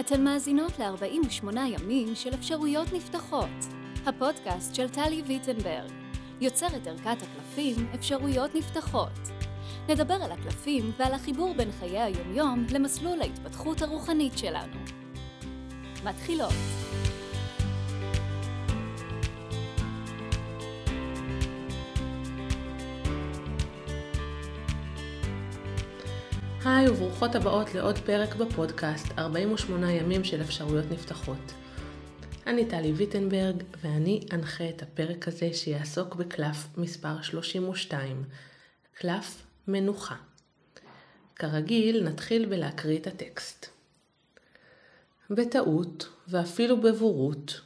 אתן מאזינות ל-48 ימים של אפשרויות נפתחות, הפודקאסט של טלי ויטנברג, יוצרת ערכת הקלפים אפשרויות נפתחות. נדבר על הקלפים ועל החיבור בין חיי היומיום למסלול ההתפתחות הרוחנית שלנו. מתחילות. היי וברוכות הבאות לעוד פרק בפודקאסט 48 ימים של אפשרויות נפתחות. אני טלי ויטנברג ואני אנחה את הפרק הזה שיעסוק בקלף מספר 32, קלף מנוחה. כרגיל נתחיל בלהקריא את הטקסט. בטעות ואפילו בבורות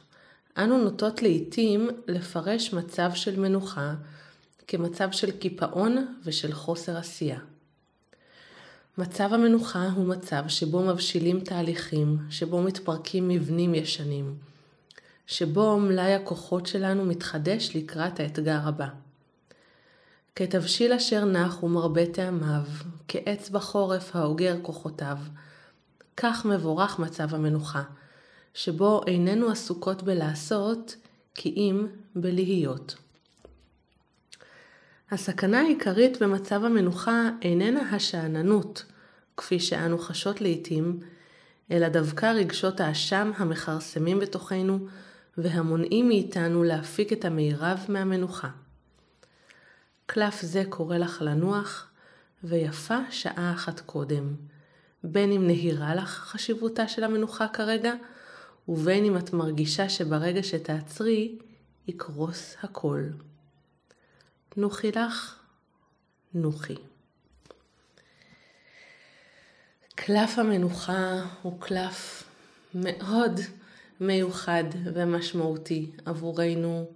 אנו נוטות לעתים לפרש מצב של מנוחה כמצב של קיפאון ושל חוסר עשייה. מצב המנוחה הוא מצב שבו מבשילים תהליכים, שבו מתפרקים מבנים ישנים, שבו מלאי הכוחות שלנו מתחדש לקראת האתגר הבא. כתבשיל אשר נח ומרבה טעמיו, כעץ בחורף האוגר כוחותיו, כך מבורך מצב המנוחה, שבו איננו עסוקות בלעשות, כי אם בלהיות. הסכנה העיקרית במצב המנוחה איננה השאננות, כפי שאנו חשות לעתים, אלא דווקא רגשות האשם המכרסמים בתוכנו והמונעים מאיתנו להפיק את המירב מהמנוחה. קלף זה קורא לך לנוח, ויפה שעה אחת קודם, בין אם נהירה לך חשיבותה של המנוחה כרגע, ובין אם את מרגישה שברגע שתעצרי, יקרוס הכל. נוחי לך, נוחי. קלף המנוחה הוא קלף מאוד מיוחד ומשמעותי עבורנו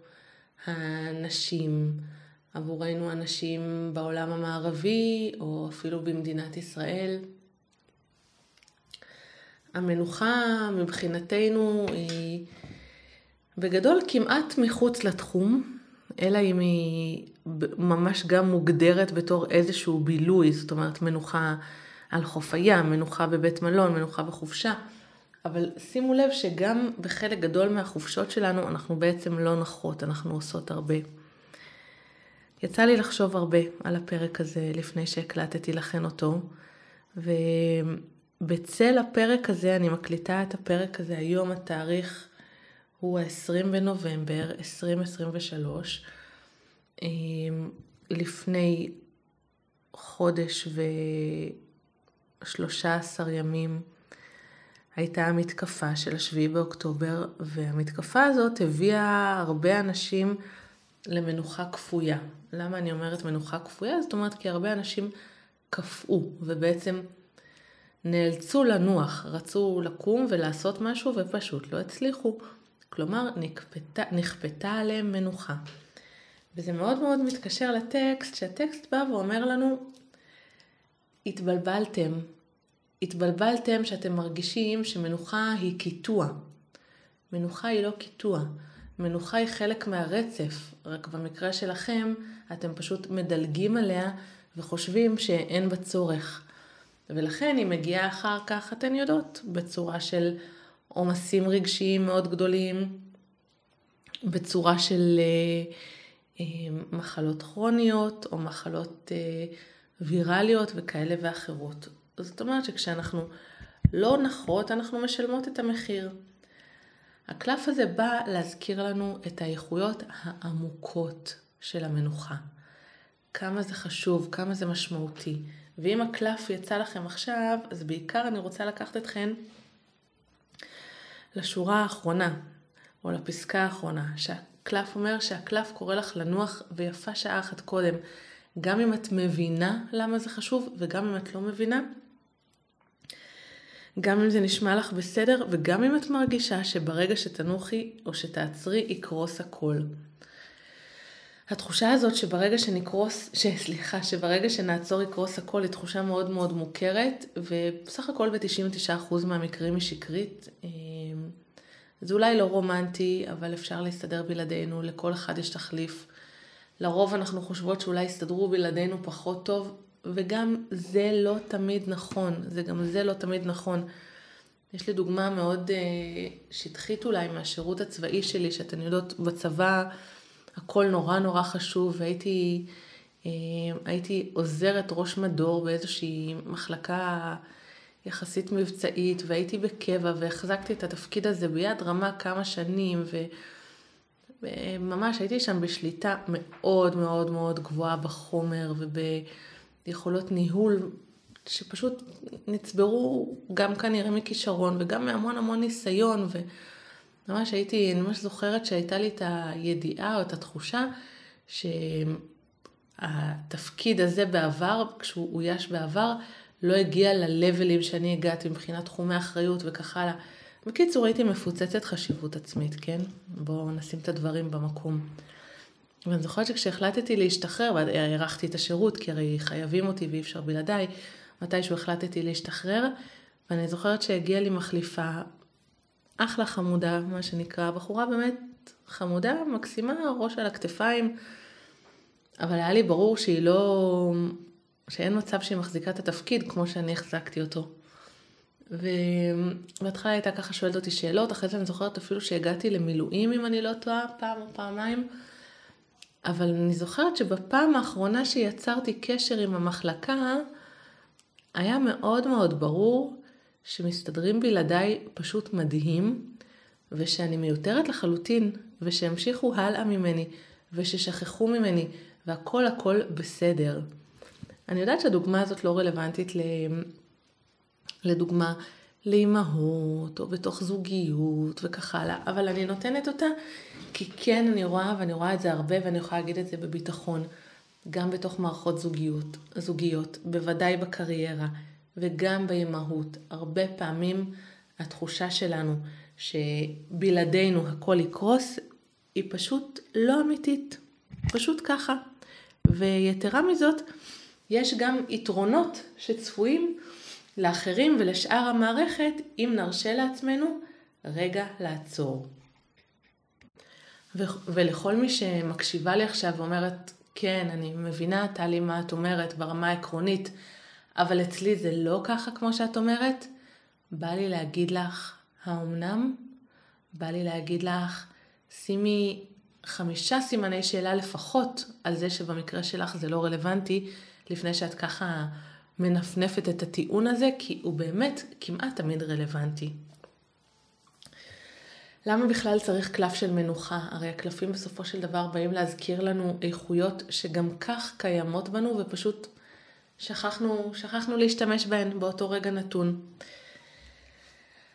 הנשים, עבורנו הנשים בעולם המערבי או אפילו במדינת ישראל. המנוחה מבחינתנו היא בגדול כמעט מחוץ לתחום, אלא אם היא ממש גם מוגדרת בתור איזשהו בילוי, זאת אומרת מנוחה על חוף הים, מנוחה בבית מלון, מנוחה בחופשה. אבל שימו לב שגם בחלק גדול מהחופשות שלנו אנחנו בעצם לא נחות, אנחנו עושות הרבה. יצא לי לחשוב הרבה על הפרק הזה לפני שהקלטתי לכן אותו, ובצל הפרק הזה, אני מקליטה את הפרק הזה היום, התאריך הוא ה-20 בנובמבר 2023. אמ, לפני חודש ו-13 ימים הייתה המתקפה של השביעי באוקטובר, והמתקפה הזאת הביאה הרבה אנשים למנוחה כפויה. למה אני אומרת מנוחה כפויה? זאת אומרת כי הרבה אנשים קפאו, ובעצם נאלצו לנוח, רצו לקום ולעשות משהו ופשוט לא הצליחו. כלומר, נכפתה, נכפתה עליהם מנוחה. וזה מאוד מאוד מתקשר לטקסט, שהטקסט בא ואומר לנו, התבלבלתם. התבלבלתם שאתם מרגישים שמנוחה היא קיטוע. מנוחה היא לא קיטוע. מנוחה היא חלק מהרצף, רק במקרה שלכם אתם פשוט מדלגים עליה וחושבים שאין בה צורך. ולכן היא מגיעה אחר כך, אתן יודעות, בצורה של עומסים רגשיים מאוד גדולים, בצורה של אה, אה, מחלות כרוניות או מחלות אה, ויראליות וכאלה ואחרות. זאת אומרת שכשאנחנו לא נחות, אנחנו משלמות את המחיר. הקלף הזה בא להזכיר לנו את האיכויות העמוקות של המנוחה. כמה זה חשוב, כמה זה משמעותי. ואם הקלף יצא לכם עכשיו, אז בעיקר אני רוצה לקחת אתכן לשורה האחרונה, או לפסקה האחרונה, שהקלף אומר שהקלף קורא לך לנוח ויפה שעה אחת קודם. גם אם את מבינה למה זה חשוב, וגם אם את לא מבינה, גם אם זה נשמע לך בסדר, וגם אם את מרגישה שברגע שתנוחי או שתעצרי, יקרוס הכל. התחושה הזאת שברגע שנקרוס, סליחה, שברגע שנעצור יקרוס הכל, היא תחושה מאוד מאוד מוכרת, ובסך הכל ב-99% מהמקרים היא שקרית. אמ, זה אולי לא רומנטי, אבל אפשר להסתדר בלעדינו, לכל אחד יש תחליף. לרוב אנחנו חושבות שאולי יסתדרו בלעדינו פחות טוב, וגם זה לא תמיד נכון, זה גם זה לא תמיד נכון. יש לי דוגמה מאוד שטחית אולי מהשירות הצבאי שלי, שאתן יודעות, בצבא הכל נורא נורא חשוב, והייתי הייתי עוזרת ראש מדור באיזושהי מחלקה יחסית מבצעית, והייתי בקבע, והחזקתי את התפקיד הזה ביד רמה כמה שנים, וממש הייתי שם בשליטה מאוד מאוד מאוד גבוהה בחומר וביכולות ניהול שפשוט נצברו גם כנראה מכישרון וגם מהמון המון ניסיון, וממש הייתי, אני ממש זוכרת שהייתה לי את הידיעה או את התחושה שהתפקיד הזה בעבר, כשהוא אויש בעבר, לא הגיע ללבלים שאני הגעתי מבחינת תחומי אחריות וכך הלאה. בקיצור, הייתי מפוצצת חשיבות עצמית, כן? בואו נשים את הדברים במקום. ואני זוכרת שכשהחלטתי להשתחרר, והארכתי את השירות, כי הרי חייבים אותי ואי אפשר בלעדיי, מתישהו החלטתי להשתחרר, ואני זוכרת שהגיעה לי מחליפה, אחלה חמודה, מה שנקרא, בחורה באמת חמודה, מקסימה, ראש על הכתפיים, אבל היה לי ברור שהיא לא, שאין מצב שהיא מחזיקה את התפקיד כמו שאני החזקתי אותו. ובהתחלה הייתה ככה שואלת אותי שאלות, אחרי זה אני זוכרת אפילו שהגעתי למילואים, אם אני לא טועה, פעם או פעמיים. אבל אני זוכרת שבפעם האחרונה שיצרתי קשר עם המחלקה, היה מאוד מאוד ברור שמסתדרים בלעדיי פשוט מדהים, ושאני מיותרת לחלוטין, ושהמשיכו הלאה ממני, וששכחו ממני, והכל הכל בסדר. אני יודעת שהדוגמה הזאת לא רלוונטית. לדוגמה, לאימהות, או בתוך זוגיות וכך הלאה, אבל אני נותנת אותה כי כן אני רואה, ואני רואה את זה הרבה, ואני יכולה להגיד את זה בביטחון, גם בתוך מערכות זוגיות, זוגיות, בוודאי בקריירה, וגם באימהות. הרבה פעמים התחושה שלנו שבלעדינו הכל יקרוס, היא פשוט לא אמיתית, פשוט ככה. ויתרה מזאת, יש גם יתרונות שצפויים לאחרים ולשאר המערכת אם נרשה לעצמנו רגע לעצור. ו- ולכל מי שמקשיבה לי עכשיו ואומרת, כן, אני מבינה, טלי, מה את אומרת ברמה העקרונית, אבל אצלי זה לא ככה כמו שאת אומרת, בא לי להגיד לך, האומנם? בא לי להגיד לך, שימי חמישה סימני שאלה לפחות על זה שבמקרה שלך זה לא רלוונטי, לפני שאת ככה מנפנפת את הטיעון הזה, כי הוא באמת כמעט תמיד רלוונטי. למה בכלל צריך קלף של מנוחה? הרי הקלפים בסופו של דבר באים להזכיר לנו איכויות שגם כך קיימות בנו ופשוט שכחנו, שכחנו להשתמש בהן באותו רגע נתון.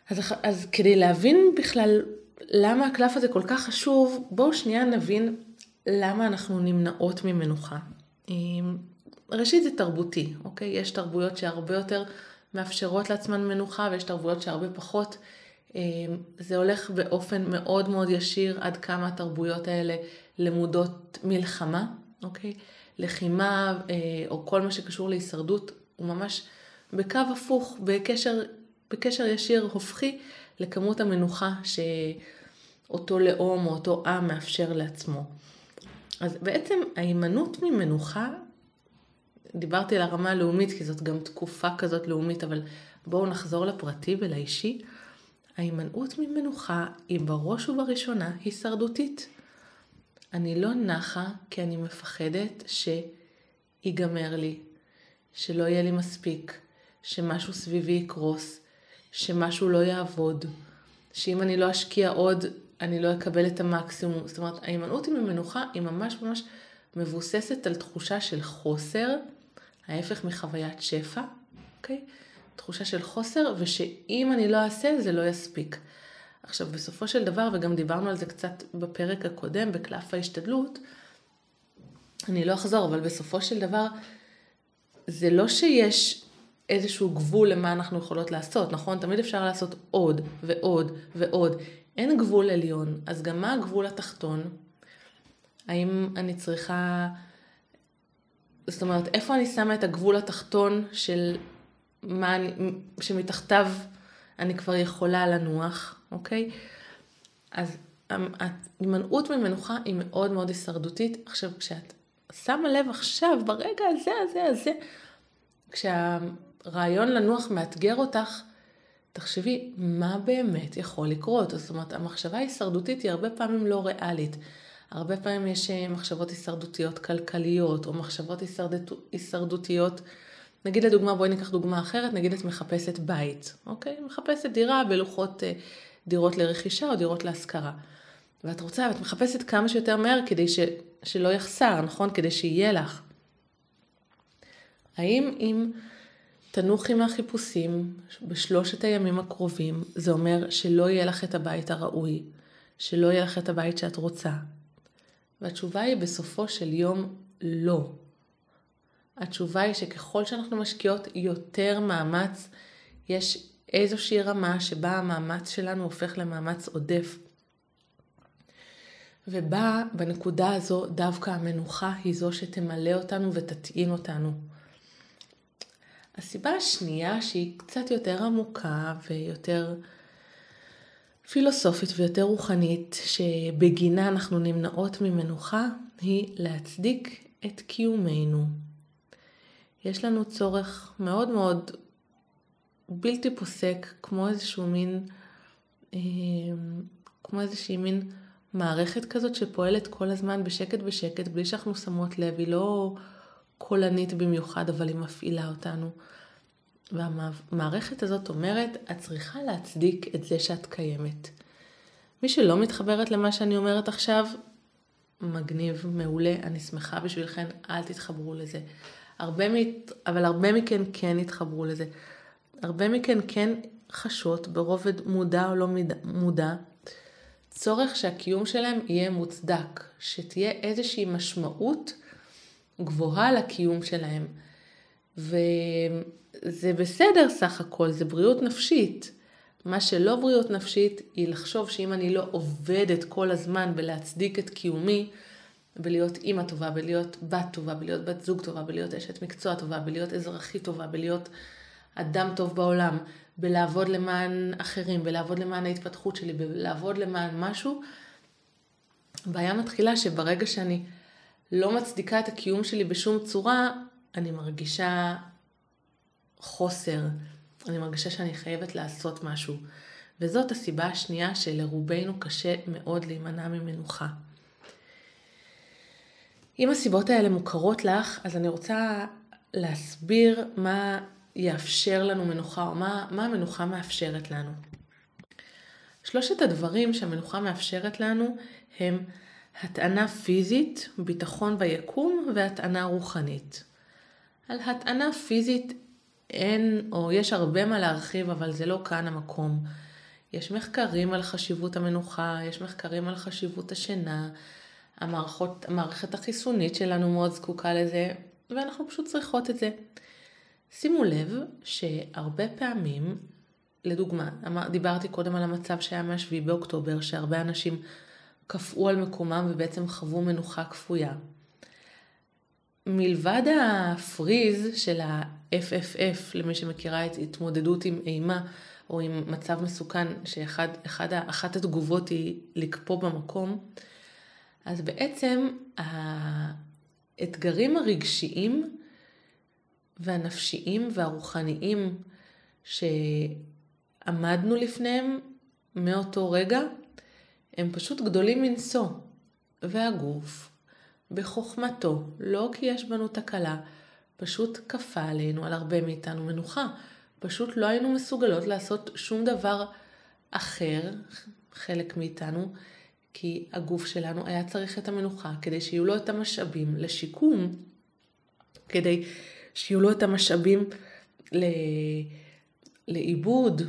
אז, אז כדי להבין בכלל למה הקלף הזה כל כך חשוב, בואו שנייה נבין למה אנחנו נמנעות ממנוחה. ראשית זה תרבותי, אוקיי? יש תרבויות שהרבה יותר מאפשרות לעצמן מנוחה ויש תרבויות שהרבה פחות. אה, זה הולך באופן מאוד מאוד ישיר עד כמה התרבויות האלה למודות מלחמה, אוקיי? לחימה אה, או כל מה שקשור להישרדות הוא ממש בקו הפוך, בקשר, בקשר ישיר הופכי לכמות המנוחה שאותו לאום או אותו עם מאפשר לעצמו. אז בעצם ההימנעות ממנוחה דיברתי על הרמה הלאומית, כי זאת גם תקופה כזאת לאומית, אבל בואו נחזור לפרטי ולאישי. ההימנעות ממנוחה היא בראש ובראשונה הישרדותית. אני לא נחה כי אני מפחדת שיגמר לי, שלא יהיה לי מספיק, שמשהו סביבי יקרוס, שמשהו לא יעבוד, שאם אני לא אשקיע עוד, אני לא אקבל את המקסימום. זאת אומרת, ההימנעות ממנוחה היא ממש ממש מבוססת על תחושה של חוסר, ההפך מחוויית שפע, אוקיי? תחושה של חוסר, ושאם אני לא אעשה, זה לא יספיק. עכשיו, בסופו של דבר, וגם דיברנו על זה קצת בפרק הקודם, בקלף ההשתדלות, אני לא אחזור, אבל בסופו של דבר, זה לא שיש איזשהו גבול למה אנחנו יכולות לעשות, נכון? תמיד אפשר לעשות עוד ועוד ועוד. אין גבול עליון, אז גם מה הגבול התחתון? האם אני צריכה זאת אומרת, איפה אני שמה את הגבול התחתון של מה אני, שמתחתיו אני כבר יכולה לנוח, אוקיי? אז ההימנעות ממנוחה היא מאוד מאוד הישרדותית. עכשיו, כשאת שמה לב עכשיו, ברגע הזה, הזה, הזה, כשהרעיון לנוח מאתגר אותך, תחשבי, מה באמת יכול לקרות? זאת אומרת, המחשבה ההישרדותית היא הרבה פעמים לא ריאלית. הרבה פעמים יש אה, מחשבות הישרדותיות כלכליות, או מחשבות הישרדות, הישרדותיות, נגיד לדוגמה, בואי ניקח דוגמה אחרת, נגיד את מחפשת בית, אוקיי? מחפשת דירה בלוחות אה, דירות לרכישה או דירות להשכרה. ואת רוצה, ואת מחפשת כמה שיותר מהר כדי ש, שלא יחסר, נכון? כדי שיהיה לך. האם אם תנוחי מהחיפושים בשלושת הימים הקרובים, זה אומר שלא יהיה לך את הבית הראוי, שלא יהיה לך את הבית שאת רוצה? והתשובה היא בסופו של יום לא. התשובה היא שככל שאנחנו משקיעות יותר מאמץ, יש איזושהי רמה שבה המאמץ שלנו הופך למאמץ עודף. ובה, בנקודה הזו, דווקא המנוחה היא זו שתמלא אותנו ותטעין אותנו. הסיבה השנייה שהיא קצת יותר עמוקה ויותר פילוסופית ויותר רוחנית, שבגינה אנחנו נמנעות ממנוחה, היא להצדיק את קיומנו. יש לנו צורך מאוד מאוד בלתי פוסק, כמו איזשהו מין, אה, כמו איזושהי מין מערכת כזאת שפועלת כל הזמן בשקט בשקט, בלי שאנחנו שמות לב, היא לא קולנית במיוחד, אבל היא מפעילה אותנו. והמערכת הזאת אומרת, את צריכה להצדיק את זה שאת קיימת. מי שלא מתחברת למה שאני אומרת עכשיו, מגניב, מעולה, אני שמחה בשבילכם, אל תתחברו לזה. הרבה מת... אבל הרבה מכן כן התחברו לזה. הרבה מכן כן חשות ברובד מודע או לא מודע, צורך שהקיום שלהם יהיה מוצדק, שתהיה איזושהי משמעות גבוהה לקיום שלהם. וזה בסדר סך הכל, זה בריאות נפשית. מה שלא בריאות נפשית היא לחשוב שאם אני לא עובדת כל הזמן בלהצדיק את קיומי, בלהיות אימא טובה, בלהיות בת טובה, בלהיות בת זוג טובה, בלהיות אשת מקצוע טובה, בלהיות אזרחית טובה, בלהיות אדם טוב בעולם, בלעבוד למען אחרים, בלעבוד למען ההתפתחות שלי, בלעבוד למען משהו, הבעיה מתחילה שברגע שאני לא מצדיקה את הקיום שלי בשום צורה, אני מרגישה חוסר, אני מרגישה שאני חייבת לעשות משהו. וזאת הסיבה השנייה שלרובנו קשה מאוד להימנע ממנוחה. אם הסיבות האלה מוכרות לך, אז אני רוצה להסביר מה יאפשר לנו מנוחה, או מה, מה המנוחה מאפשרת לנו. שלושת הדברים שהמנוחה מאפשרת לנו הם הטענה פיזית, ביטחון ביקום והטענה רוחנית. על הטענה פיזית אין, או יש הרבה מה להרחיב, אבל זה לא כאן המקום. יש מחקרים על חשיבות המנוחה, יש מחקרים על חשיבות השינה, המערכות, המערכת החיסונית שלנו מאוד זקוקה לזה, ואנחנו פשוט צריכות את זה. שימו לב שהרבה פעמים, לדוגמה, דיברתי קודם על המצב שהיה מה-7 באוקטובר, שהרבה אנשים קפאו על מקומם ובעצם חוו מנוחה כפויה. מלבד הפריז של ה-FFF, למי שמכירה את התמודדות עם אימה או עם מצב מסוכן, שאחת התגובות היא לקפוא במקום, אז בעצם האתגרים הרגשיים והנפשיים והרוחניים שעמדנו לפניהם מאותו רגע, הם פשוט גדולים מנשוא. והגוף, בחוכמתו, לא כי יש בנו תקלה, פשוט כפה עלינו, על הרבה מאיתנו מנוחה. פשוט לא היינו מסוגלות לעשות שום דבר אחר, חלק מאיתנו, כי הגוף שלנו היה צריך את המנוחה כדי שיהיו לו את המשאבים לשיקום, כדי שיהיו לו את המשאבים ל... לעיבוד,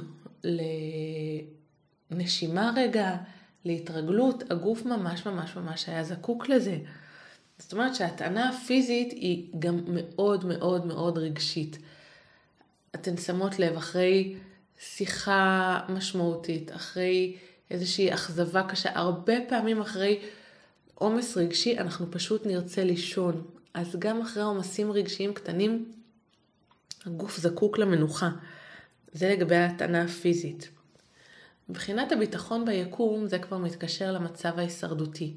לנשימה רגע, להתרגלות, הגוף ממש ממש ממש היה זקוק לזה. זאת אומרת שהטענה הפיזית היא גם מאוד מאוד מאוד רגשית. אתן שמות לב, אחרי שיחה משמעותית, אחרי איזושהי אכזבה קשה, הרבה פעמים אחרי עומס רגשי אנחנו פשוט נרצה לישון. אז גם אחרי עומסים רגשיים קטנים, הגוף זקוק למנוחה. זה לגבי הטענה הפיזית. מבחינת הביטחון ביקום זה כבר מתקשר למצב ההישרדותי.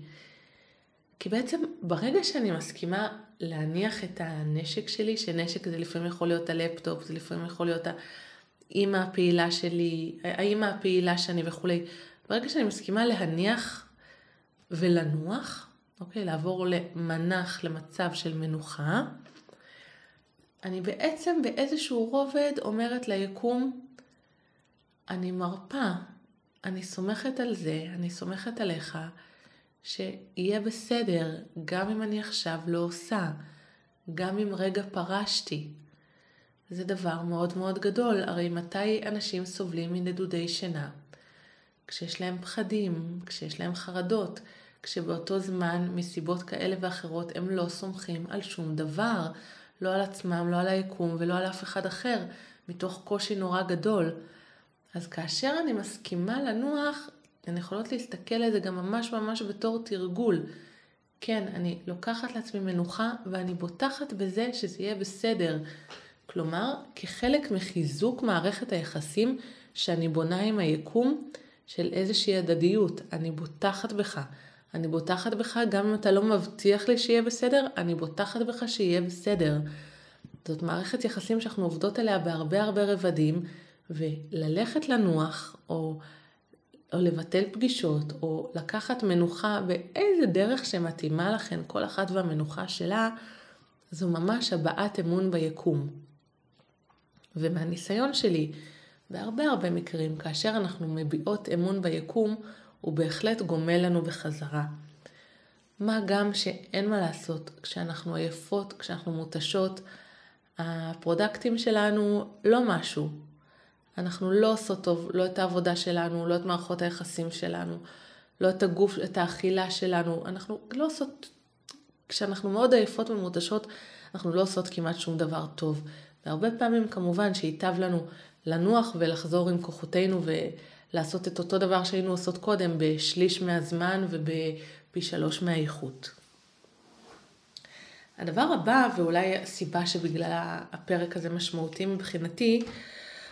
כי בעצם ברגע שאני מסכימה להניח את הנשק שלי, שנשק זה לפעמים יכול להיות הלפטופ, זה לפעמים יכול להיות אימא הפעילה שלי, האימא הפעילה שאני וכולי. ברגע שאני מסכימה להניח ולנוח, אוקיי? לעבור למנח, למצב של מנוחה, אני בעצם באיזשהו רובד אומרת ליקום, אני מרפה, אני סומכת על זה, אני סומכת עליך, שיהיה בסדר, גם אם אני עכשיו לא עושה, גם אם רגע פרשתי. זה דבר מאוד מאוד גדול, הרי מתי אנשים סובלים מנדודי שינה? כשיש להם פחדים, כשיש להם חרדות, כשבאותו זמן, מסיבות כאלה ואחרות, הם לא סומכים על שום דבר, לא על עצמם, לא על היקום ולא על אף אחד אחר, מתוך קושי נורא גדול. אז כאשר אני מסכימה לנוח, הן יכולות להסתכל על זה גם ממש ממש בתור תרגול. כן, אני לוקחת לעצמי מנוחה ואני בוטחת בזה שזה יהיה בסדר. כלומר, כחלק מחיזוק מערכת היחסים שאני בונה עם היקום של איזושהי הדדיות. אני בוטחת בך. אני בוטחת בך גם אם אתה לא מבטיח לי שיהיה בסדר, אני בוטחת בך שיהיה בסדר. זאת מערכת יחסים שאנחנו עובדות עליה בהרבה הרבה רבדים, וללכת לנוח, או, או לבטל פגישות, או לקחת מנוחה באיזה דרך שמתאימה לכן, כל אחת והמנוחה שלה, זו ממש הבעת אמון ביקום. ומהניסיון שלי, בהרבה הרבה מקרים, כאשר אנחנו מביעות אמון ביקום, הוא בהחלט גומל לנו בחזרה. מה גם שאין מה לעשות, כשאנחנו עייפות, כשאנחנו מותשות, הפרודקטים שלנו לא משהו. אנחנו לא עושות טוב, לא את העבודה שלנו, לא את מערכות היחסים שלנו, לא את הגוף, את האכילה שלנו. אנחנו לא עושות, כשאנחנו מאוד עייפות ומותשות, אנחנו לא עושות כמעט שום דבר טוב. והרבה פעמים כמובן שייטב לנו לנוח ולחזור עם כוחותינו ולעשות את אותו דבר שהיינו עושות קודם בשליש מהזמן ובפי שלוש מהאיכות. הדבר הבא, ואולי הסיבה שבגלל הפרק הזה משמעותי מבחינתי,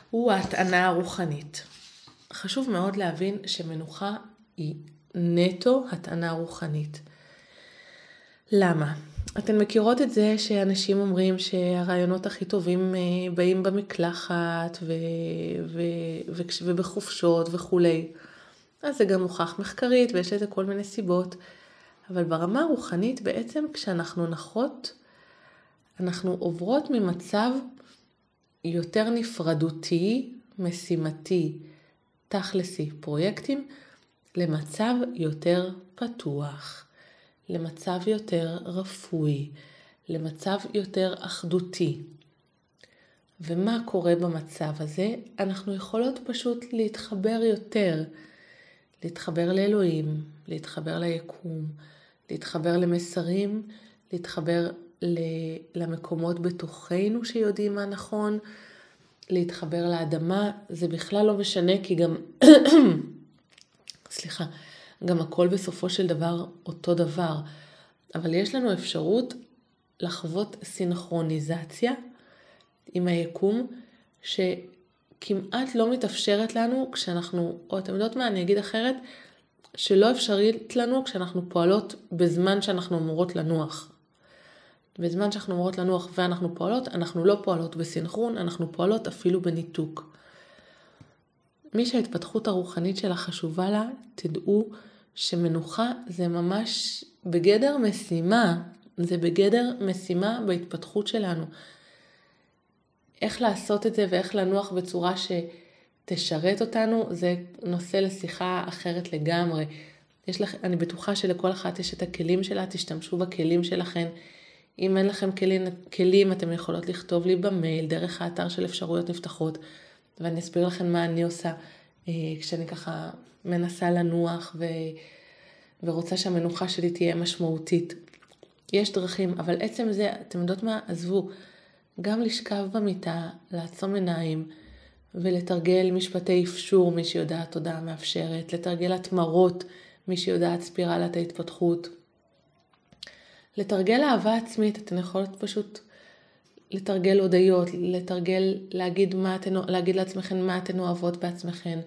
הוא ההטענה הרוחנית. חשוב מאוד להבין שמנוחה היא נטו הטענה רוחנית. למה? אתן מכירות את זה שאנשים אומרים שהרעיונות הכי טובים אה, באים במקלחת ו... ו... ו... ובחופשות וכולי. אז זה גם מוכח מחקרית ויש לזה כל מיני סיבות. אבל ברמה הרוחנית בעצם כשאנחנו נחות, אנחנו עוברות ממצב יותר נפרדותי, משימתי, תכלסי, פרויקטים, למצב יותר פתוח. למצב יותר רפוי, למצב יותר אחדותי. ומה קורה במצב הזה? אנחנו יכולות פשוט להתחבר יותר, להתחבר לאלוהים, להתחבר ליקום, להתחבר למסרים, להתחבר למקומות בתוכנו שיודעים מה נכון, להתחבר לאדמה, זה בכלל לא משנה כי גם, סליחה, גם הכל בסופו של דבר אותו דבר. אבל יש לנו אפשרות לחוות סינכרוניזציה עם היקום, שכמעט לא מתאפשרת לנו כשאנחנו, או אתם יודעות מה, אני אגיד אחרת, שלא אפשרית לנו כשאנחנו פועלות בזמן שאנחנו אמורות לנוח. בזמן שאנחנו אמורות לנוח ואנחנו פועלות, אנחנו לא פועלות בסינכרון, אנחנו פועלות אפילו בניתוק. מי שההתפתחות הרוחנית שלה חשובה לה, תדעו שמנוחה זה ממש בגדר משימה, זה בגדר משימה בהתפתחות שלנו. איך לעשות את זה ואיך לנוח בצורה שתשרת אותנו, זה נושא לשיחה אחרת לגמרי. יש לך, אני בטוחה שלכל אחת יש את הכלים שלה, תשתמשו בכלים שלכם. אם אין לכם כלים, כלים, אתם יכולות לכתוב לי במייל, דרך האתר של אפשרויות נפתחות, ואני אסביר לכם מה אני עושה אה, כשאני ככה מנסה לנוח ו... ורוצה שהמנוחה שלי תהיה משמעותית. יש דרכים, אבל עצם זה, אתם יודעות מה? עזבו. גם לשכב במיטה, לעצום עיניים ולתרגל משפטי אפשור, מי שיודעת תודעה מאפשרת, לתרגל התמרות, מי שיודעת ספירלת ההתפתחות. לתרגל אהבה עצמית, אתן יכולות פשוט לתרגל הודיות, לתרגל להגיד, מה אתן, להגיד לעצמכן מה אתן אוהבות בעצמכן,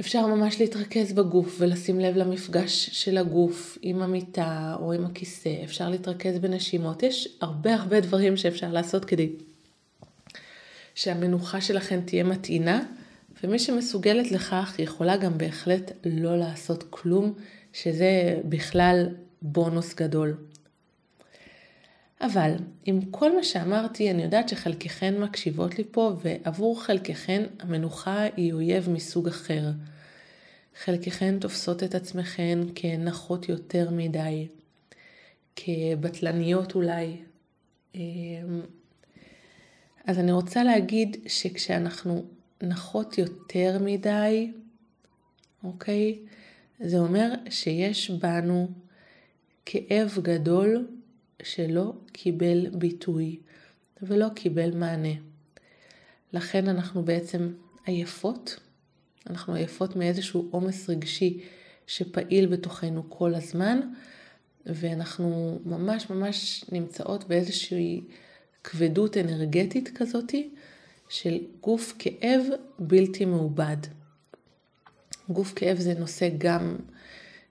אפשר ממש להתרכז בגוף ולשים לב למפגש של הגוף עם המיטה או עם הכיסא, אפשר להתרכז בנשימות, יש הרבה הרבה דברים שאפשר לעשות כדי שהמנוחה שלכן תהיה מתאינה, ומי שמסוגלת לכך יכולה גם בהחלט לא לעשות כלום, שזה בכלל בונוס גדול. אבל עם כל מה שאמרתי, אני יודעת שחלקכן מקשיבות לי פה, ועבור חלקכן המנוחה היא אויב מסוג אחר. חלקכן תופסות את עצמכן כנחות יותר מדי, כבטלניות אולי. אמ, אז אני רוצה להגיד שכשאנחנו נחות יותר מדי, אוקיי? זה אומר שיש בנו כאב גדול שלא קיבל ביטוי ולא קיבל מענה. לכן אנחנו בעצם עייפות, אנחנו עייפות מאיזשהו עומס רגשי שפעיל בתוכנו כל הזמן, ואנחנו ממש ממש נמצאות באיזושהי כבדות אנרגטית כזאתי של גוף כאב בלתי מעובד. גוף כאב זה נושא גם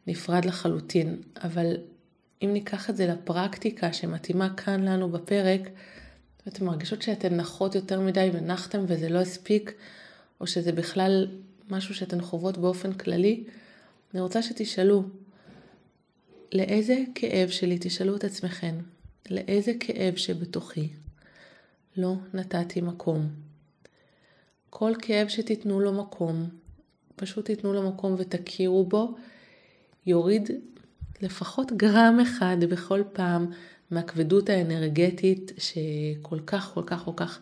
נפרד לחלוטין, אבל אם ניקח את זה לפרקטיקה שמתאימה כאן לנו בפרק, ואתן מרגישות שאתן נחות יותר מדי ונחתם וזה לא הספיק, או שזה בכלל משהו שאתן חוות באופן כללי, אני רוצה שתשאלו, לאיזה כאב שלי, תשאלו את עצמכם, לאיזה כאב שבתוכי לא נתתי מקום. כל כאב שתיתנו לו מקום, פשוט תיתנו לו מקום ותכירו בו, יוריד לפחות גרם אחד בכל פעם מהכבדות האנרגטית שכל כך כל כך כל כך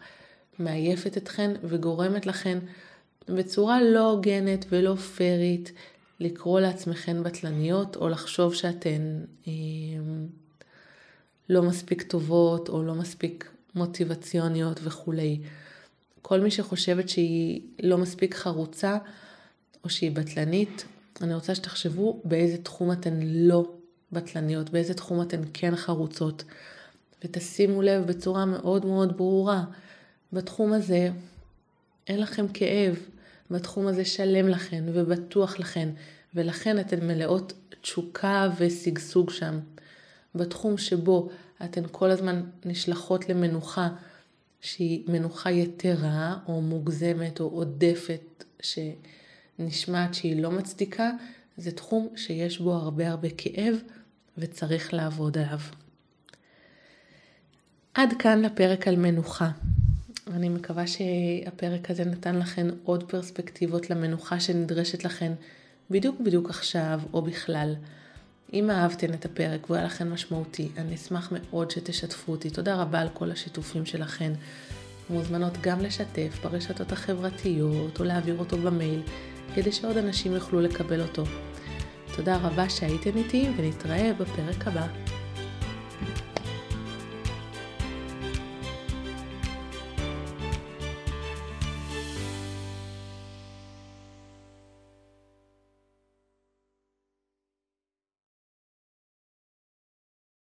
מעייפת אתכן וגורמת לכן בצורה לא הוגנת ולא פיירית לקרוא לעצמכן בטלניות או לחשוב שאתן אה, לא מספיק טובות או לא מספיק מוטיבציוניות וכולי. כל מי שחושבת שהיא לא מספיק חרוצה או שהיא בטלנית, אני רוצה שתחשבו באיזה תחום אתן לא בטלניות, באיזה תחום אתן כן חרוצות. ותשימו לב בצורה מאוד מאוד ברורה, בתחום הזה אין לכם כאב, בתחום הזה שלם לכן ובטוח לכן, ולכן אתן מלאות תשוקה ושגשוג שם. בתחום שבו אתן כל הזמן נשלחות למנוחה שהיא מנוחה יתרה או מוגזמת או עודפת, שנשמעת שהיא לא מצדיקה, זה תחום שיש בו הרבה הרבה כאב וצריך לעבוד עליו. עד כאן לפרק על מנוחה. אני מקווה שהפרק הזה נתן לכן עוד פרספקטיבות למנוחה שנדרשת לכן בדיוק בדיוק עכשיו או בכלל. אם אהבתן את הפרק והוא היה לכן משמעותי, אני אשמח מאוד שתשתפו אותי. תודה רבה על כל השיתופים שלכן. מוזמנות גם לשתף ברשתות החברתיות או להעביר אותו במייל, כדי שעוד אנשים יוכלו לקבל אותו. תודה רבה שהייתם איתי ונתראה בפרק הבא.